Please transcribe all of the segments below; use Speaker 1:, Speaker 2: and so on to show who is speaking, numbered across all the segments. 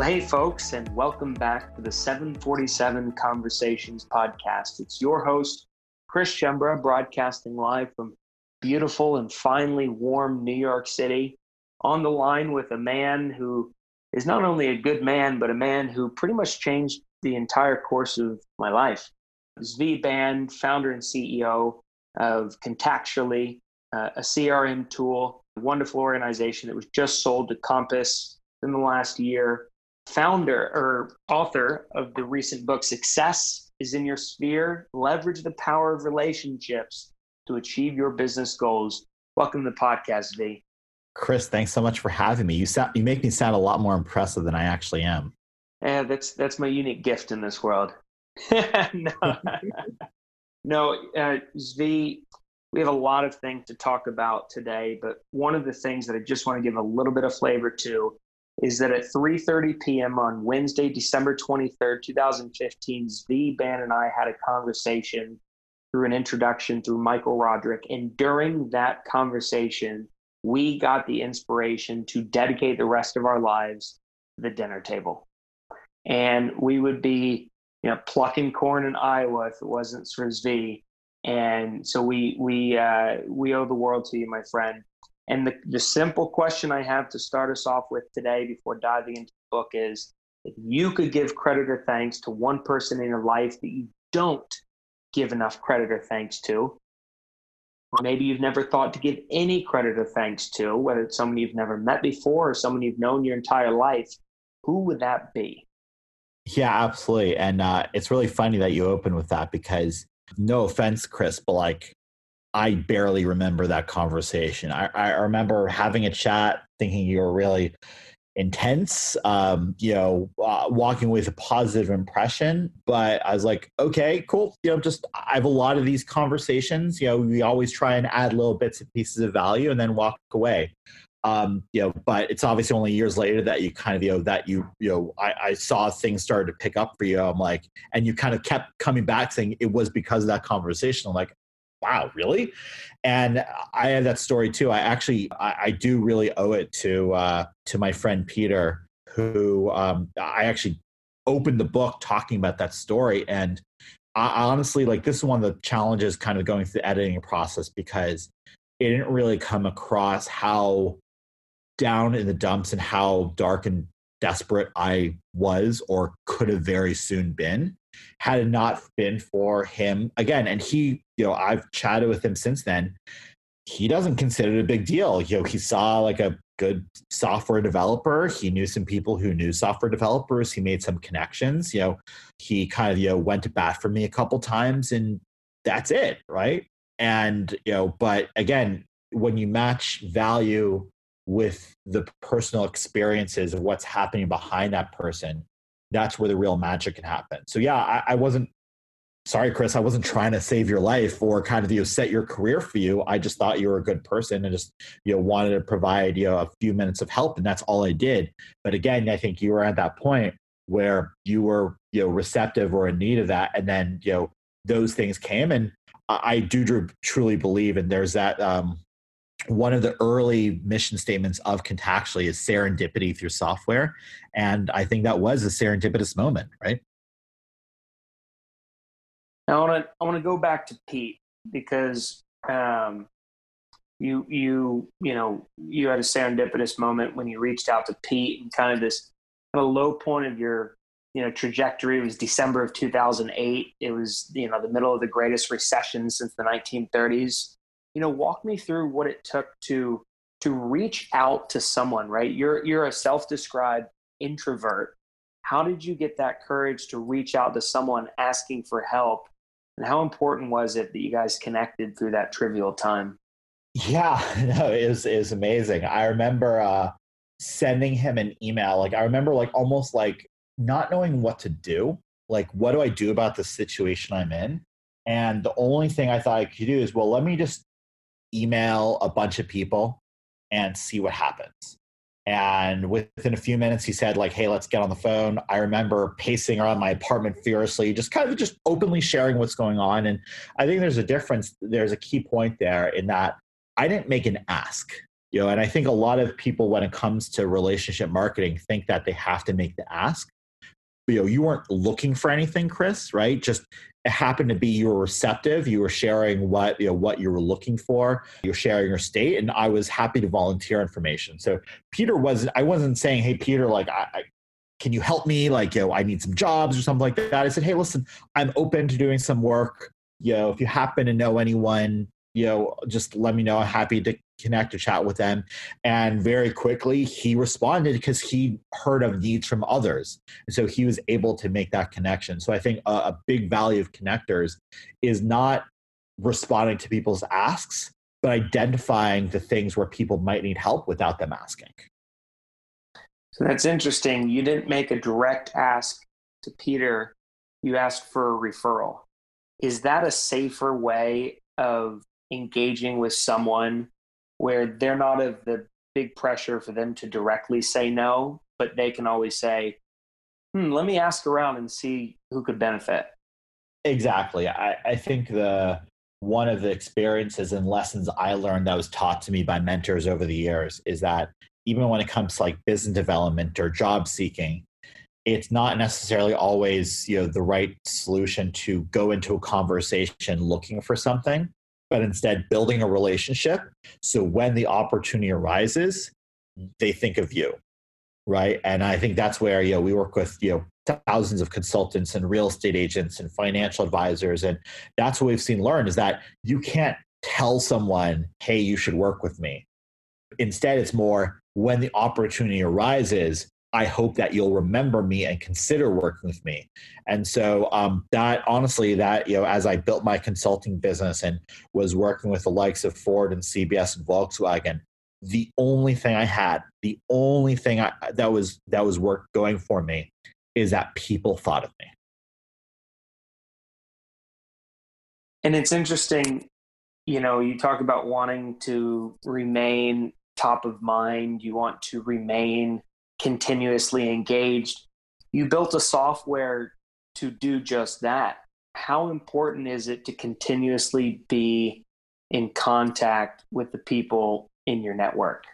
Speaker 1: Well, hey, folks, and welcome back to the 747 Conversations podcast. It's your host, Chris Schembra, broadcasting live from beautiful and finely warm New York City, on the line with a man who is not only a good man, but a man who pretty much changed the entire course of my life. Zvi Band, founder and CEO of Contactually, uh, a CRM tool, a wonderful organization that was just sold to Compass in the last year founder or author of the recent book Success is in Your Sphere Leverage the Power of Relationships to Achieve Your Business Goals. Welcome to the podcast, V.
Speaker 2: Chris, thanks so much for having me. You sound, you make me sound a lot more impressive than I actually am.
Speaker 1: Yeah, that's that's my unique gift in this world. no, no uh, Zvi, we have a lot of things to talk about today, but one of the things that I just want to give a little bit of flavor to is that at 3:30 p.m. on Wednesday, December 23rd, 2015, Zvi Band and I had a conversation through an introduction through Michael Roderick, and during that conversation, we got the inspiration to dedicate the rest of our lives to the dinner table, and we would be, you know, plucking corn in Iowa if it wasn't for Zvi. And so we we uh, we owe the world to you, my friend. And the, the simple question I have to start us off with today before diving into the book is if you could give credit or thanks to one person in your life that you don't give enough credit or thanks to, or maybe you've never thought to give any credit or thanks to, whether it's someone you've never met before or someone you've known your entire life, who would that be?
Speaker 2: Yeah, absolutely. And uh, it's really funny that you open with that because, no offense, Chris, but like I barely remember that conversation. I, I remember having a chat, thinking you were really intense, um, you know, uh, walking with a positive impression. But I was like, okay, cool. You know, just I have a lot of these conversations. You know, we always try and add little bits and pieces of value and then walk away. Um, you know, but it's obviously only years later that you kind of, you know, that you, you know, I, I saw things started to pick up for you. I'm like, and you kind of kept coming back saying it was because of that conversation. I'm like, wow, really? And I have that story too. I actually, I, I do really owe it to uh, to my friend Peter, who um, I actually opened the book talking about that story. And I, honestly, like this is one of the challenges, kind of going through the editing process because it didn't really come across how down in the dumps and how dark and desperate I was or could have very soon been had it not been for him again. And he you know i've chatted with him since then. He doesn't consider it a big deal. You know he saw like a good software developer. He knew some people who knew software developers. He made some connections. You know he kind of you know went to bat for me a couple times and that's it right? And you know but again when you match value with the personal experiences of what's happening behind that person that's where the real magic can happen. So yeah, I, I wasn't sorry, Chris, I wasn't trying to save your life or kind of you know, set your career for you. I just thought you were a good person and just you know wanted to provide you know a few minutes of help, and that's all I did. But again, I think you were at that point where you were you know receptive or in need of that, and then you know those things came, and I, I do truly believe, and there's that um, one of the early mission statements of Contactually is serendipity through software. And I think that was a serendipitous moment, right?
Speaker 1: Now, I want to I go back to Pete because um, you you you know you had a serendipitous moment when you reached out to Pete and kind of this kind of low point of your you know trajectory it was December of 2008. It was you know the middle of the greatest recession since the 1930s you know walk me through what it took to to reach out to someone right? You're you're a self-described introvert. How did you get that courage to reach out to someone asking for help? And how important was it that you guys connected through that trivial time?
Speaker 2: Yeah no it was, it was amazing. I remember uh sending him an email. Like i remember like almost like not knowing what to do. Like what do i do about the situation i'm in? And the only thing i thought i could do is well let me just email a bunch of people and see what happens. And within a few minutes, he said, like, hey, let's get on the phone. I remember pacing around my apartment furiously, just kind of just openly sharing what's going on. And I think there's a difference. There's a key point there in that I didn't make an ask. You know, and I think a lot of people, when it comes to relationship marketing, think that they have to make the ask. You know, you weren't looking for anything, Chris, right? Just it happened to be you were receptive. You were sharing what you know what you were looking for. You're sharing your state, and I was happy to volunteer information. So Peter wasn't. I wasn't saying, "Hey, Peter, like I, I can you help me? Like, you know, I need some jobs or something like that. I said, hey, listen, I'm open to doing some work. You know, if you happen to know anyone, you know, just let me know. I'm happy to connect or chat with them. And very quickly, he responded because he heard of needs from others. And so he was able to make that connection. So I think a, a big value of connectors is not responding to people's asks, but identifying the things where people might need help without them asking.
Speaker 1: So that's interesting. You didn't make a direct ask to Peter, you asked for a referral. Is that a safer way of engaging with someone where they're not of the big pressure for them to directly say no, but they can always say, hmm, let me ask around and see who could benefit?
Speaker 2: Exactly. I, I think the one of the experiences and lessons I learned that was taught to me by mentors over the years is that even when it comes to like business development or job seeking, it's not necessarily always you know the right solution to go into a conversation looking for something but instead building a relationship. So when the opportunity arises they think of you right? And i think that's where you know we work with you know thousands of consultants and real estate agents and financial advisors. And that's what we've seen learn is that you can't tell someone hey you should work with me. Instead it's more when the opportunity arises, I hope that you'll remember me and consider working with me. And so um, that honestly, that you know, as I built my consulting business and was working with the likes of Ford and CBS and Volkswagen, the only thing I had, the only thing I, that was that was work going for me, is that people thought of me.
Speaker 1: And it's interesting, you know, you talk about wanting to remain top of mind, you want to remain continuously engaged. You built a software to do just that. How important is it to continuously be in contact with the people in your network?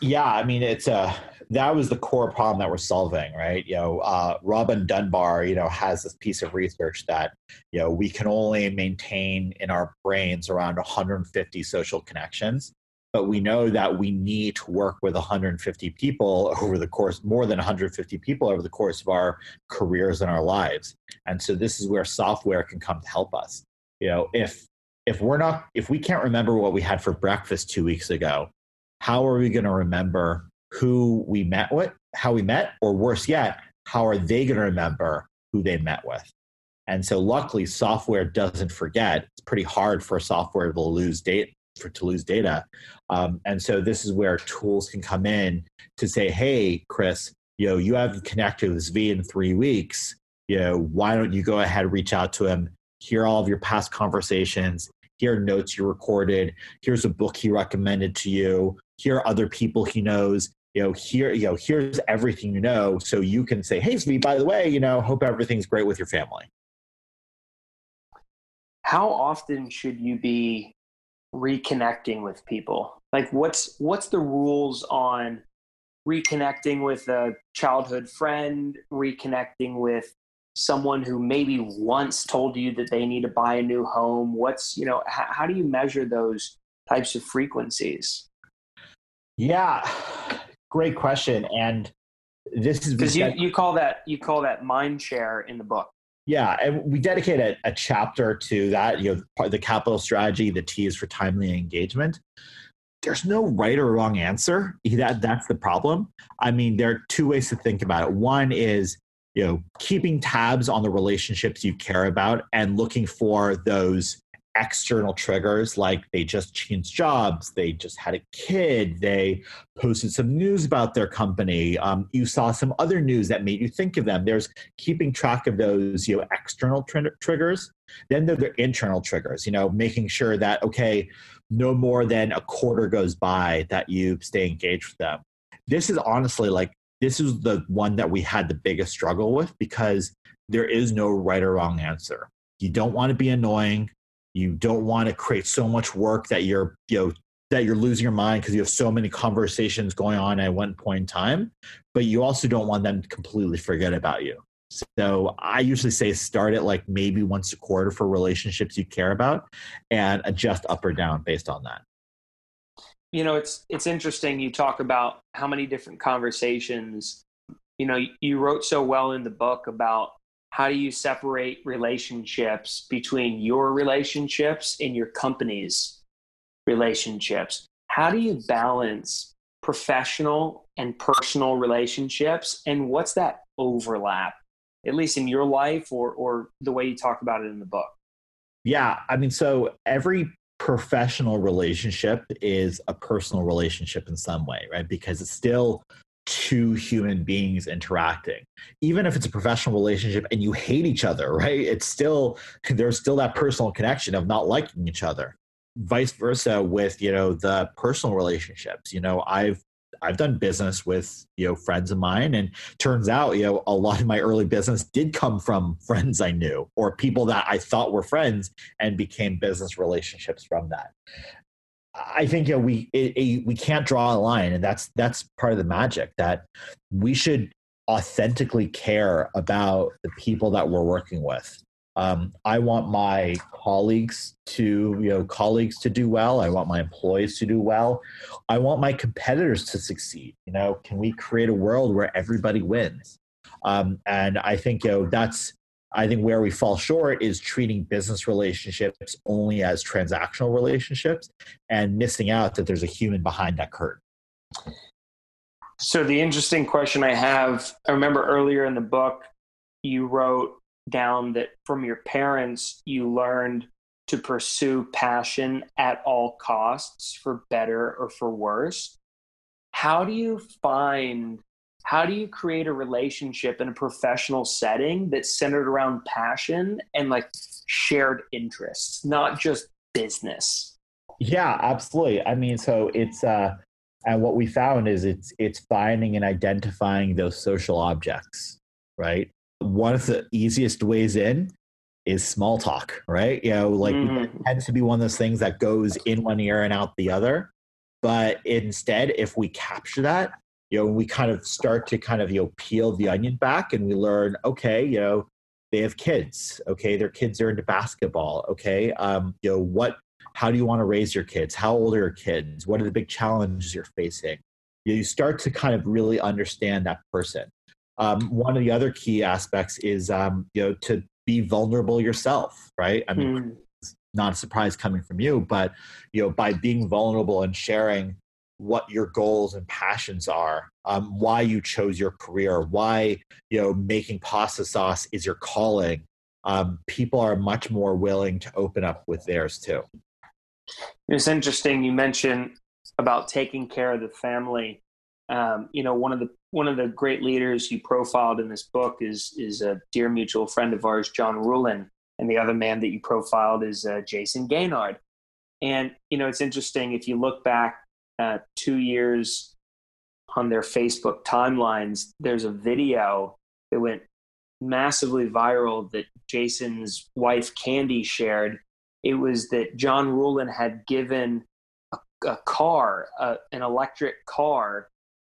Speaker 2: Yeah, I mean, it's a uh, that was the core problem that we're solving, right? You know, uh, Robin Dunbar, you know, has this piece of research that you know we can only maintain in our brains around 150 social connections, but we know that we need to work with 150 people over the course more than 150 people over the course of our careers and our lives. And so this is where software can come to help us. You know if if we're not if we can't remember what we had for breakfast two weeks ago how are we going to remember who we met with how we met or worse yet how are they going to remember who they met with? And so luckily software doesn't forget. It's pretty hard for software to lose date for to lose data. Um, and so this is where tools can come in to say, hey, Chris, you know, you haven't connected with Zvi in three weeks. You know, why don't you go ahead, reach out to him, hear all of your past conversations, here are notes you recorded, here's a book he recommended to you, here are other people he knows. You know, here, you know, here's everything you know. So you can say, hey, Zvi, by the way, you know, hope everything's great with your family.
Speaker 1: How often should you be reconnecting with people? Like what's what's the rules on reconnecting with a childhood friend, reconnecting with someone who maybe once told you that they need to buy a new home? What's, you know, h- how do you measure those types of frequencies?
Speaker 2: Yeah, great question. And this is
Speaker 1: because you, you call that you call that mind share in the book.
Speaker 2: Yeah, and we dedicate a, a chapter to that. You know, the capital strategy. The T is for timely engagement. There's no right or wrong answer. That that's the problem. I mean, there are two ways to think about it. One is you know keeping tabs on the relationships you care about and looking for those external triggers like they just changed jobs, they just had a kid, they posted some news about their company, um, you saw some other news that made you think of them. There's keeping track of those you know external tr- triggers. Then there are the internal triggers. You know, making sure that okay, no more than a quarter goes by that you stay engaged with them. This is honestly like this is the one that we had the biggest struggle with because there is no right or wrong answer. You don't want to be annoying you don't want to create so much work that you're you know that you're losing your mind because you have so many conversations going on at one point in time, but you also don't want them to completely forget about you. So I usually say start it like maybe once a quarter for relationships you care about and adjust up or down based on that.
Speaker 1: You know, it's it's interesting you talk about how many different conversations you know you wrote so well in the book about how do you separate relationships between your relationships and your company's relationships? How do you balance professional and personal relationships? And what's that overlap, at least in your life or, or the way you talk about it in the book?
Speaker 2: Yeah. I mean, so every professional relationship is a personal relationship in some way, right? Because it's still two human beings interacting. Even if it's a professional relationship and you hate each other right it's still there's still that personal connection of not liking each other. Vice versa with you know the personal relationships. You know i've i've done business with you know friends of mine and turns out you know a lot of my early business did come from friends i knew or people that i thought were friends and became business relationships from that I think you know, we it, it, we can't draw a line, and that's that's part of the magic that we should authentically care about the people that we're working with. Um, I want my colleagues to you know colleagues to do well. I want my employees to do well. I want my competitors to succeed. You know, can we create a world where everybody wins? Um, and I think you know that's I think where we fall short is treating business relationships only as transactional relationships and missing out that there's a human behind that curtain.
Speaker 1: So, the interesting question I have I remember earlier in the book, you wrote down that from your parents, you learned to pursue passion at all costs for better or for worse. How do you find how do you create a relationship in a professional setting that's centered around passion and like shared interests not just business?
Speaker 2: Yeah absolutely. I mean so it's uh and what we found is it's it's finding and identifying those social objects right? One of the easiest ways in is small talk right? You know like mm. it tends to be one of those things that goes in one ear and out the other but instead if we capture that you know, we kind of start to kind of, you know, peel the onion back and we learn, okay, you know, they have kids. Okay. Their kids are into basketball. Okay. Um, you know, what, how do you want to raise your kids? How old are your kids? What are the big challenges you're facing? You start to kind of really understand that person. Um, one of the other key aspects is, um, you know, to be vulnerable yourself, right? I mean, mm. it's not a surprise coming from you, but, you know, by being vulnerable and sharing what your goals and passions are, um, why you chose your career, why you know making pasta sauce is your calling. Um, people are much more willing to open up with theirs too.
Speaker 1: It's interesting you mentioned about taking care of the family. Um, you know, one of the one of the great leaders you profiled in this book is is a dear mutual friend of ours, John Ruhlin, and the other man that you profiled is uh, Jayson Gaignard. And you know, it's interesting if you look back uh, two years on their Facebook timelines, there's a video that went massively viral that Jayson's wife Candy shared. It was that John Ruhlin had given a, a car, a, an electric car,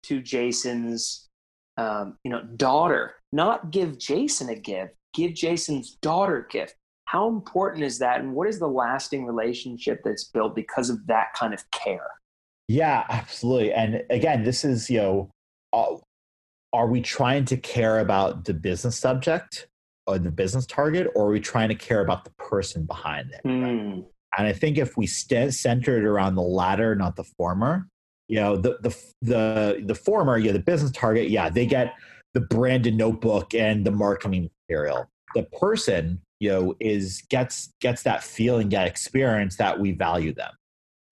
Speaker 1: to Jayson's um, you know, daughter. Not give Jayson a gift, give Jayson's daughter a gift. How important is that, and what is the lasting relationship that's built because of that kind of care?
Speaker 2: Yeah, absolutely. And again, this is, you know, uh, are we trying to care about the business subject or the business target, or are we trying to care about the person behind it? Mm. Right? Hmm. And I think if we st- center it around the latter, not the former, you know, the the the the former, yeah, the business target, yeah, they get the branded notebook and the marketing material. The person, you know, is gets gets that feeling, that experience that we value them.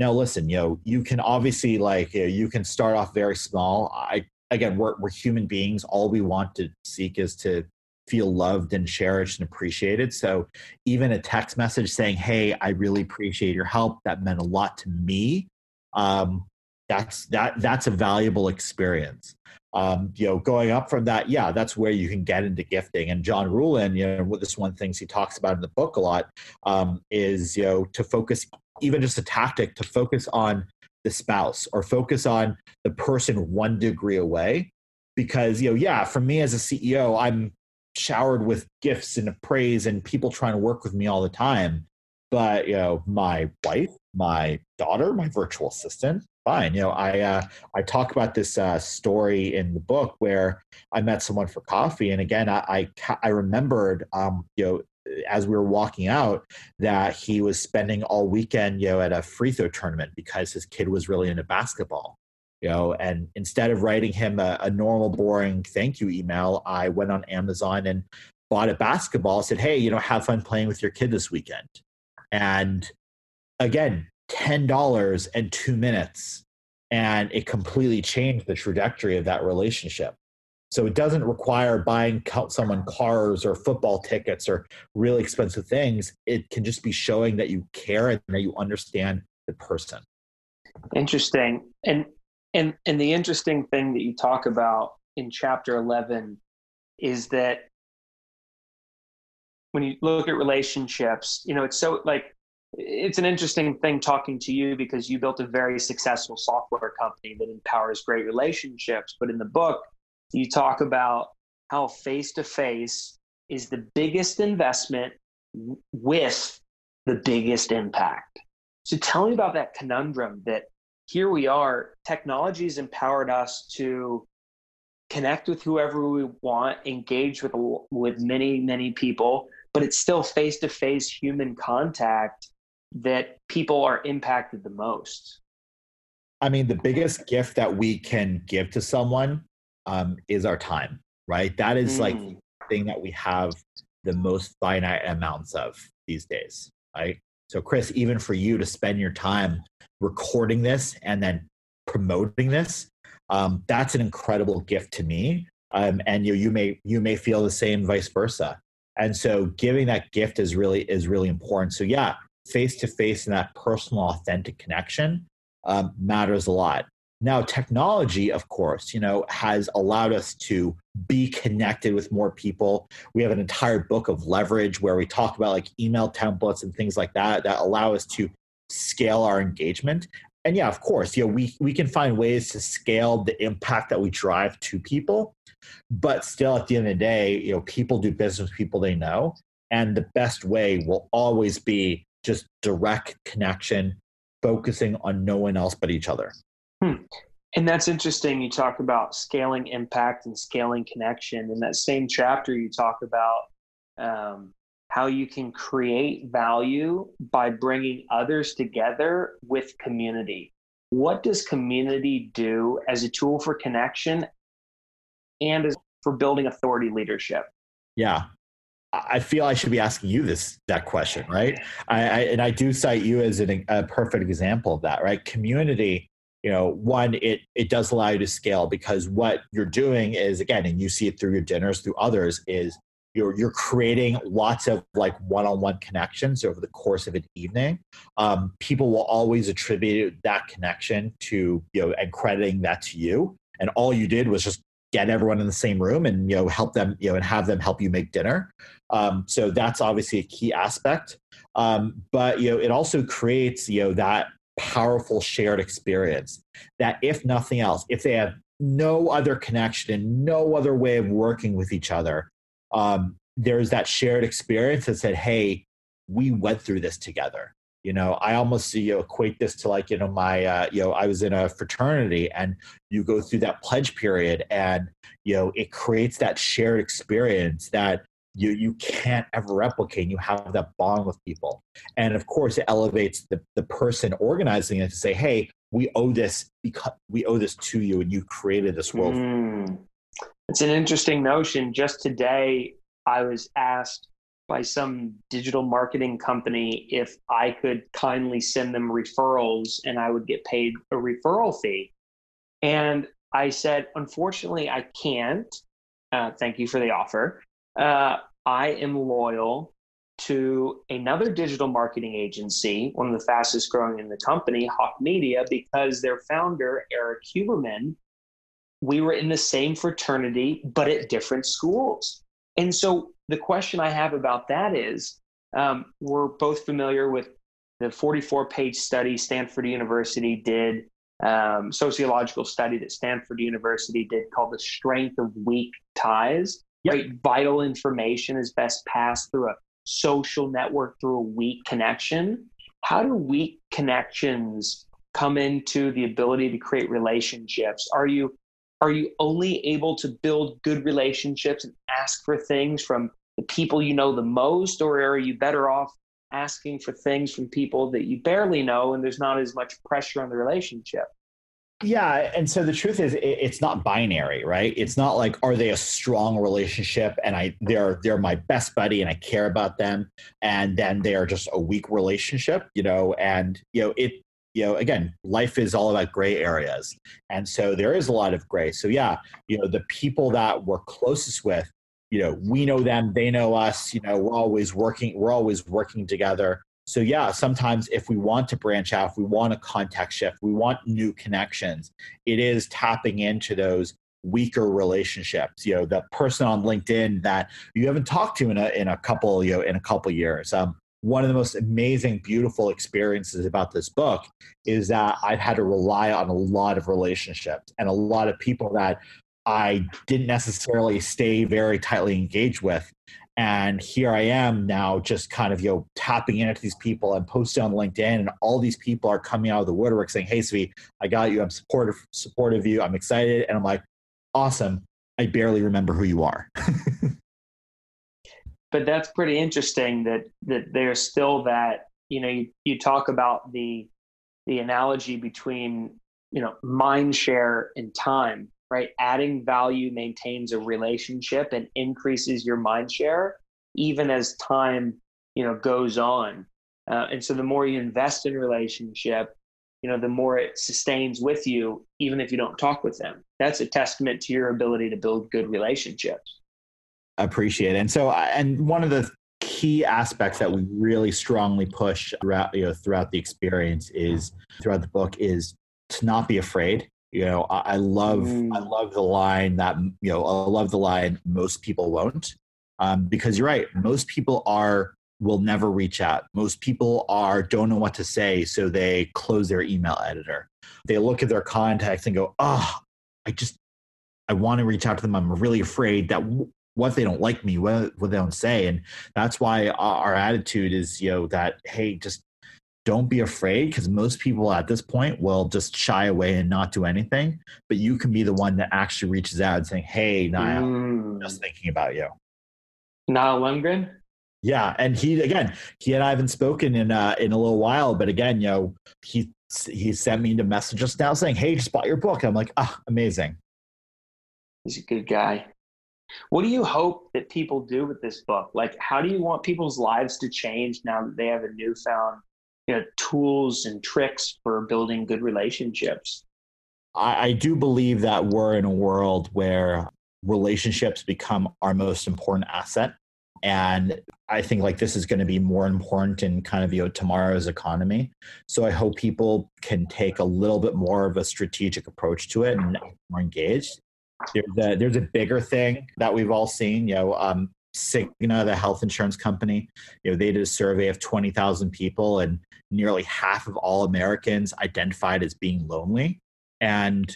Speaker 2: Now, listen, you know, you can obviously like you, know, you can start off very small. I again, we're we're human beings. All we want to seek is to feel loved and cherished and appreciated. So even a text message saying, "Hey, I really appreciate your help. That meant a lot to me." Um, that's that that's a valuable experience. Um, you know, going up from that, yeah, that's where you can get into gifting. And John Ruhlin, you know, this one things he talks about in the book a lot um, is you know to focus even just a tactic to focus on the spouse or focus on the person one degree away. Because you know yeah for me as a ceo i'm showered with gifts and praise and people trying to work with me all the time. But you know my wife my daughter my virtual assistant fine. You know i uh, i talk about this uh, story in the book where i met someone for coffee. And again i i, I remembered um, you know as we were walking out that he was spending all weekend you know at a free throw tournament because his kid was really into basketball you know? And instead of writing him a, a normal boring thank you email i went on amazon and bought a basketball said hey you know have fun playing with your kid this weekend. And again $10 and two minutes. And it completely changed the trajectory of that relationship so it doesn't require buying someone cars or football tickets or really expensive things. It can just be showing that you care and that you understand the person.
Speaker 1: Interesting. And and and the interesting thing that you talk about in chapter 11 is that when you look at relationships, you know, it's so like it's an interesting thing talking to you because you built a very successful software company that empowers great relationships. But in the book, you talk about how face to face is the biggest investment with the biggest impact. So tell me about that conundrum that here we are, technology has empowered us to connect with whoever we want, engage with with many many people, but it's still face to face human contact that people are impacted the most.
Speaker 2: I mean, the biggest gift that we can give to someone um, is our time, right? That is mm. like the thing that we have the most finite amounts of these days, right? So, Chris, even for you to spend your time recording this and then promoting this, um, that's an incredible gift to me. Um, and you, you may you may feel the same, vice versa. And so, giving that gift is really is really important. So, yeah, face to face and that personal, authentic connection um, matters a lot. Now, technology, of course, you know, has allowed us to be connected with more people. We have an entire book of leverage where we talk about like email templates and things like that that allow us to scale our engagement. And yeah, of course, you know, we we can find ways to scale the impact that we drive to people, but still at the end of the day, you know, people do business with people they know. And the best way will always be just direct connection, focusing on no one else but each other.
Speaker 1: Hmm. And that's interesting. You talk about scaling impact and scaling connection. In that same chapter, you talk about um, how you can create value by bringing others together with community. What does community do as a tool for connection and as for building authority leadership?
Speaker 2: Yeah, I feel I should be asking you this that question, right? I, I and I do cite you as an, a perfect example of that, right? Community you know one it it does allow you to scale because what you're doing is again and you see it through your dinners through others is you're you're creating lots of like one-on-one connections over the course of an evening. Um, people will always attribute that connection to you know and crediting that to you. And all you did was just get everyone in the same room and you know help them you know and have them help you make dinner. Um, so that's obviously a key aspect. Um, but you know it also creates you know that powerful shared experience that if nothing else if they have no other connection and no other way of working with each other um, there's that shared experience that said hey we went through this together. You know i almost you equate this to like you know my uh, you know i was in a fraternity and you go through that pledge period and you know it creates that shared experience that you you can't ever replicate. And You have that bond with people, and of course, it elevates the the person organizing it to say, "Hey, we owe this because we owe this to you, and you created this world." Mm.
Speaker 1: It's an interesting notion. Just today, I was asked by some digital marketing company if I could kindly send them referrals, and I would get paid a referral fee. And I said, unfortunately, I can't. Uh, thank you for the offer. Uh, I am loyal to another digital marketing agency, one of the fastest growing in the company, Hawke Media, because their founder, Erik Huberman, we were in the same fraternity, but at different schools. And so the question I have about that is um, we're both familiar with the 44 page study Stanford University did um, sociological study that Stanford University did called the strength of weak ties. Yep. Right, vital information is best passed through a social network through a weak connection. How do weak connections come into the ability to create relationships? Are you are you only able to build good relationships and ask for things from the people you know the most, or are you better off asking for things from people that you barely know and there's not as much pressure on the relationship?
Speaker 2: Yeah, and so the truth is, it's not binary, right? It's not like are they a strong relationship and I they're they're my best buddy and I care about them, and then they are just a weak relationship, you know. And you know it, you know, again, life is all about gray areas, and so there is a lot of gray. So yeah, you know, the people that we're closest with, you know, we know them, they know us. You know, we're always working, we're always working together. So yeah, sometimes if we want to branch out, if we want a context shift, we want new connections, it is tapping into those weaker relationships. You know, the person on LinkedIn that you haven't talked to in a in a couple, you know, in a couple years. Um, one of the most amazing, beautiful experiences about this book is that I've had to rely on a lot of relationships and a lot of people that I didn't necessarily stay very tightly engaged with and here I am now, just kind of you know tapping into these people. I'm posting on LinkedIn, and all these people are coming out of the woodwork saying, "Hey, Zvi, I got you. I'm supportive supportive of you. I'm excited." And I'm like, "Awesome! I barely remember who you are."
Speaker 1: but that's pretty interesting that that there's still that you know you, you talk about the the analogy between you know mind share and time right? Adding value maintains a relationship and increases your mind share even as time, you know, goes on. Uh, and so the more you invest in relationship, you know, the more it sustains with you, even if you don't talk with them. That's a testament to your ability to build good relationships.
Speaker 2: I Appreciate it. And so, and one of the key aspects that we really strongly push throughout, you know, throughout the experience is throughout the book is to not be afraid you know, I, I love mm. I love the line that you know I love the line most people won't, um, because you're right. Most people are will never reach out. Most people are don't know what to say, so they close their email editor. They look at their contacts and go, "Oh, I just I want to reach out to them. I'm really afraid that w- what they don't like me, what, what they don't say." And that's why our, our attitude is, you know, that hey, just don't be afraid because most people at this point will just shy away and not do anything. But you can be the one that actually reaches out and saying, Hey, Niall, mm. just thinking about you.
Speaker 1: Niall Lundgren?
Speaker 2: Yeah. And he, again, he and I haven't spoken in, uh, in a little while, but again, you know, he, he sent me the message just now saying, Hey, just bought your book. I'm like, ah, oh, amazing.
Speaker 1: He's a good guy. What do you hope that people do with this book? Like, how do you want people's lives to change now that they have a newfound you know, tools and tricks for building good relationships.
Speaker 2: I, I do believe that we're in a world where relationships become our most important asset. And I think like this is going to be more important in kind of you know tomorrow's economy. So I hope people can take a little bit more of a strategic approach to it and more engaged. There's a, there's a bigger thing that we've all seen. You know, um, Cigna, the health insurance company, you know, they did a survey of 20,000 people and nearly half of all Americans identified as being lonely. And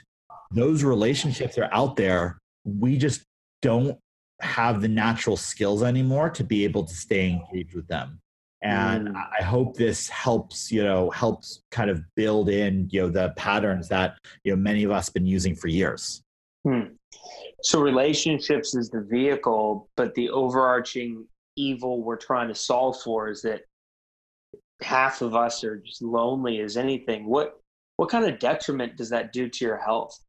Speaker 2: those relationships are out there. We just don't have the natural skills anymore to be able to stay engaged with them. And mm. I hope this helps, you know, helps kind of build in, you know, the patterns that, you know, many of us been using for years.
Speaker 1: Hmm. So relationships is the vehicle, but the overarching evil we're trying to solve for is that half of us are just lonely as anything. What what kind of detriment does that do to your health?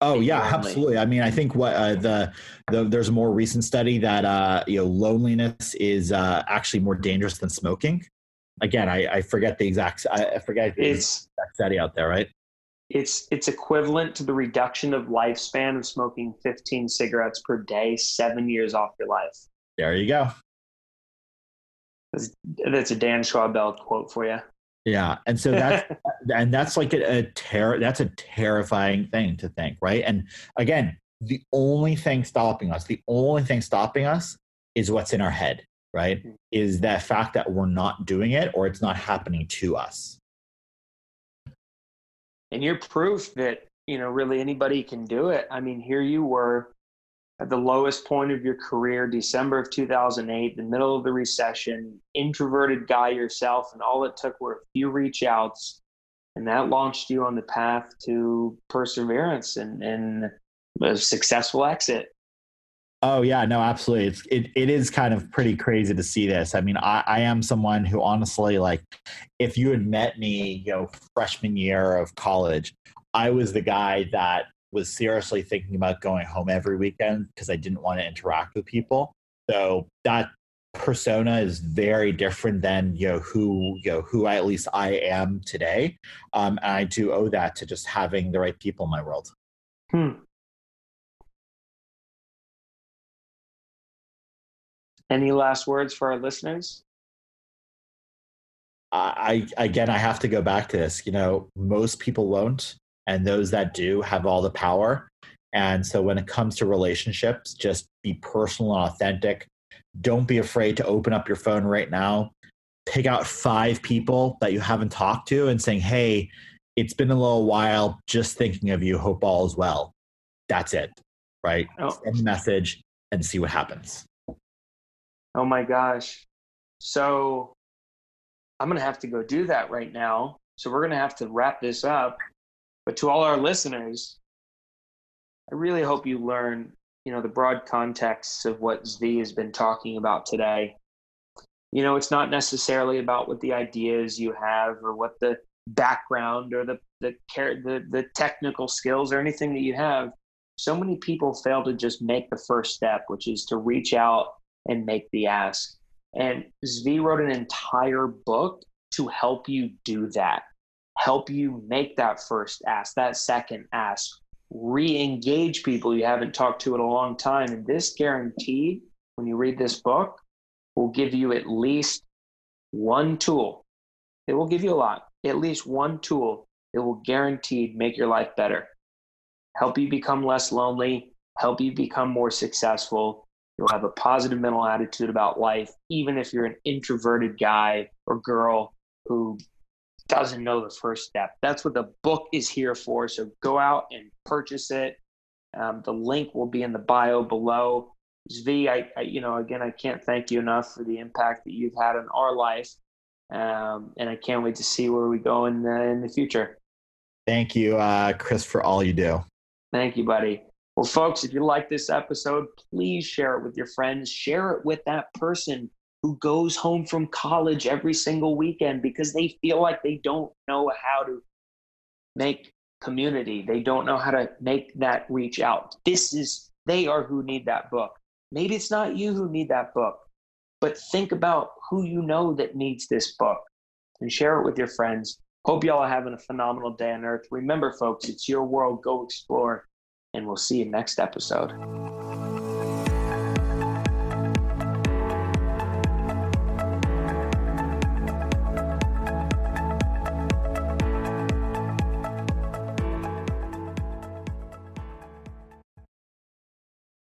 Speaker 2: Oh yeah, absolutely. I mean, I think what uh, the, the there's a more recent study that uh, you know loneliness is uh, actually more dangerous than smoking. Again, I, I forget the exact I forget the it's, exact study out there, right?
Speaker 1: It's it's equivalent to the reduction of lifespan of smoking 15 cigarettes per day, seven years off your life.
Speaker 2: There you go.
Speaker 1: That's, that's a Dan Schawbel quote for you.
Speaker 2: Yeah, and so that's and that's like a, a terror. That's a terrifying thing to think, right? And again, the only thing stopping us, the only thing stopping us, is what's in our head, right? Mm-hmm. Is that fact that we're not doing it or it's not happening to us.
Speaker 1: and you're proof that you know really anybody can do it. I mean, here you were at the lowest point of your career, December of 2008, the middle of the recession, introverted guy yourself, and all it took were a few reach outs, and that launched you on the path to perseverance and, and a successful exit.
Speaker 2: Oh yeah, no, absolutely. It's it, it is kind of pretty crazy to see this. I mean, I, I am someone who honestly like if you had met me, you know, freshman year of college, I was the guy that was seriously thinking about going home every weekend because I didn't want to interact with people. So that persona is very different than you know who you know who I, at least I am today. Um, and I do owe that to just having the right people in my world.
Speaker 1: Hmm. Any last words for our listeners?
Speaker 2: I again, I have to go back to this. You know, most people won't, and those that do have all the power. And so, when it comes to relationships, just be personal and authentic. Don't be afraid to open up your phone right now. Pick out five people that you haven't talked to and saying, "Hey, it's been a little while. Just thinking of you. Hope all is well." That's it, right? Oh. Send a message and see what happens.
Speaker 1: Oh my gosh. So I'm going to have to go do that right now. So we're going to have to wrap this up. But to all our listeners, I really hope you learn, you know, the broad context of what Zvi has been talking about today. You know, it's not necessarily about what the ideas you have or what the background or the the care the, the technical skills or anything that you have. So many people fail to just make the first step, which is to reach out and make the ask. And Zvi wrote an entire book to help you do that, help you make that first ask, that second ask, re engage people you haven't talked to in a long time. And this guaranteed, when you read this book, will give you at least one tool. It will give you a lot, at least one tool that will guaranteed make your life better, help you become less lonely, help you become more successful, You'll have a positive mental attitude about life, even if you're an introverted guy or girl who doesn't know the first step. That's what the book is here for. So go out and purchase it. Um, the link will be in the bio below. Zvi, I, I, you know, again, I can't thank you enough for the impact that you've had on our life, um, and I can't wait to see where we go in the, in the future.
Speaker 2: Thank you, uh, Chris, for all you do.
Speaker 1: Thank you, buddy. Well, folks, if you like this episode, please share it with your friends. Share it with that person who goes home from college every single weekend because they feel like they don't know how to make community. They don't know how to make that reach out. This is, they are who need that book. Maybe it's not you who need that book, but think about who you know that needs this book and share it with your friends. Hope y'all are having a phenomenal day on earth. Remember, folks, it's your world. Go explore and we'll see you next episode.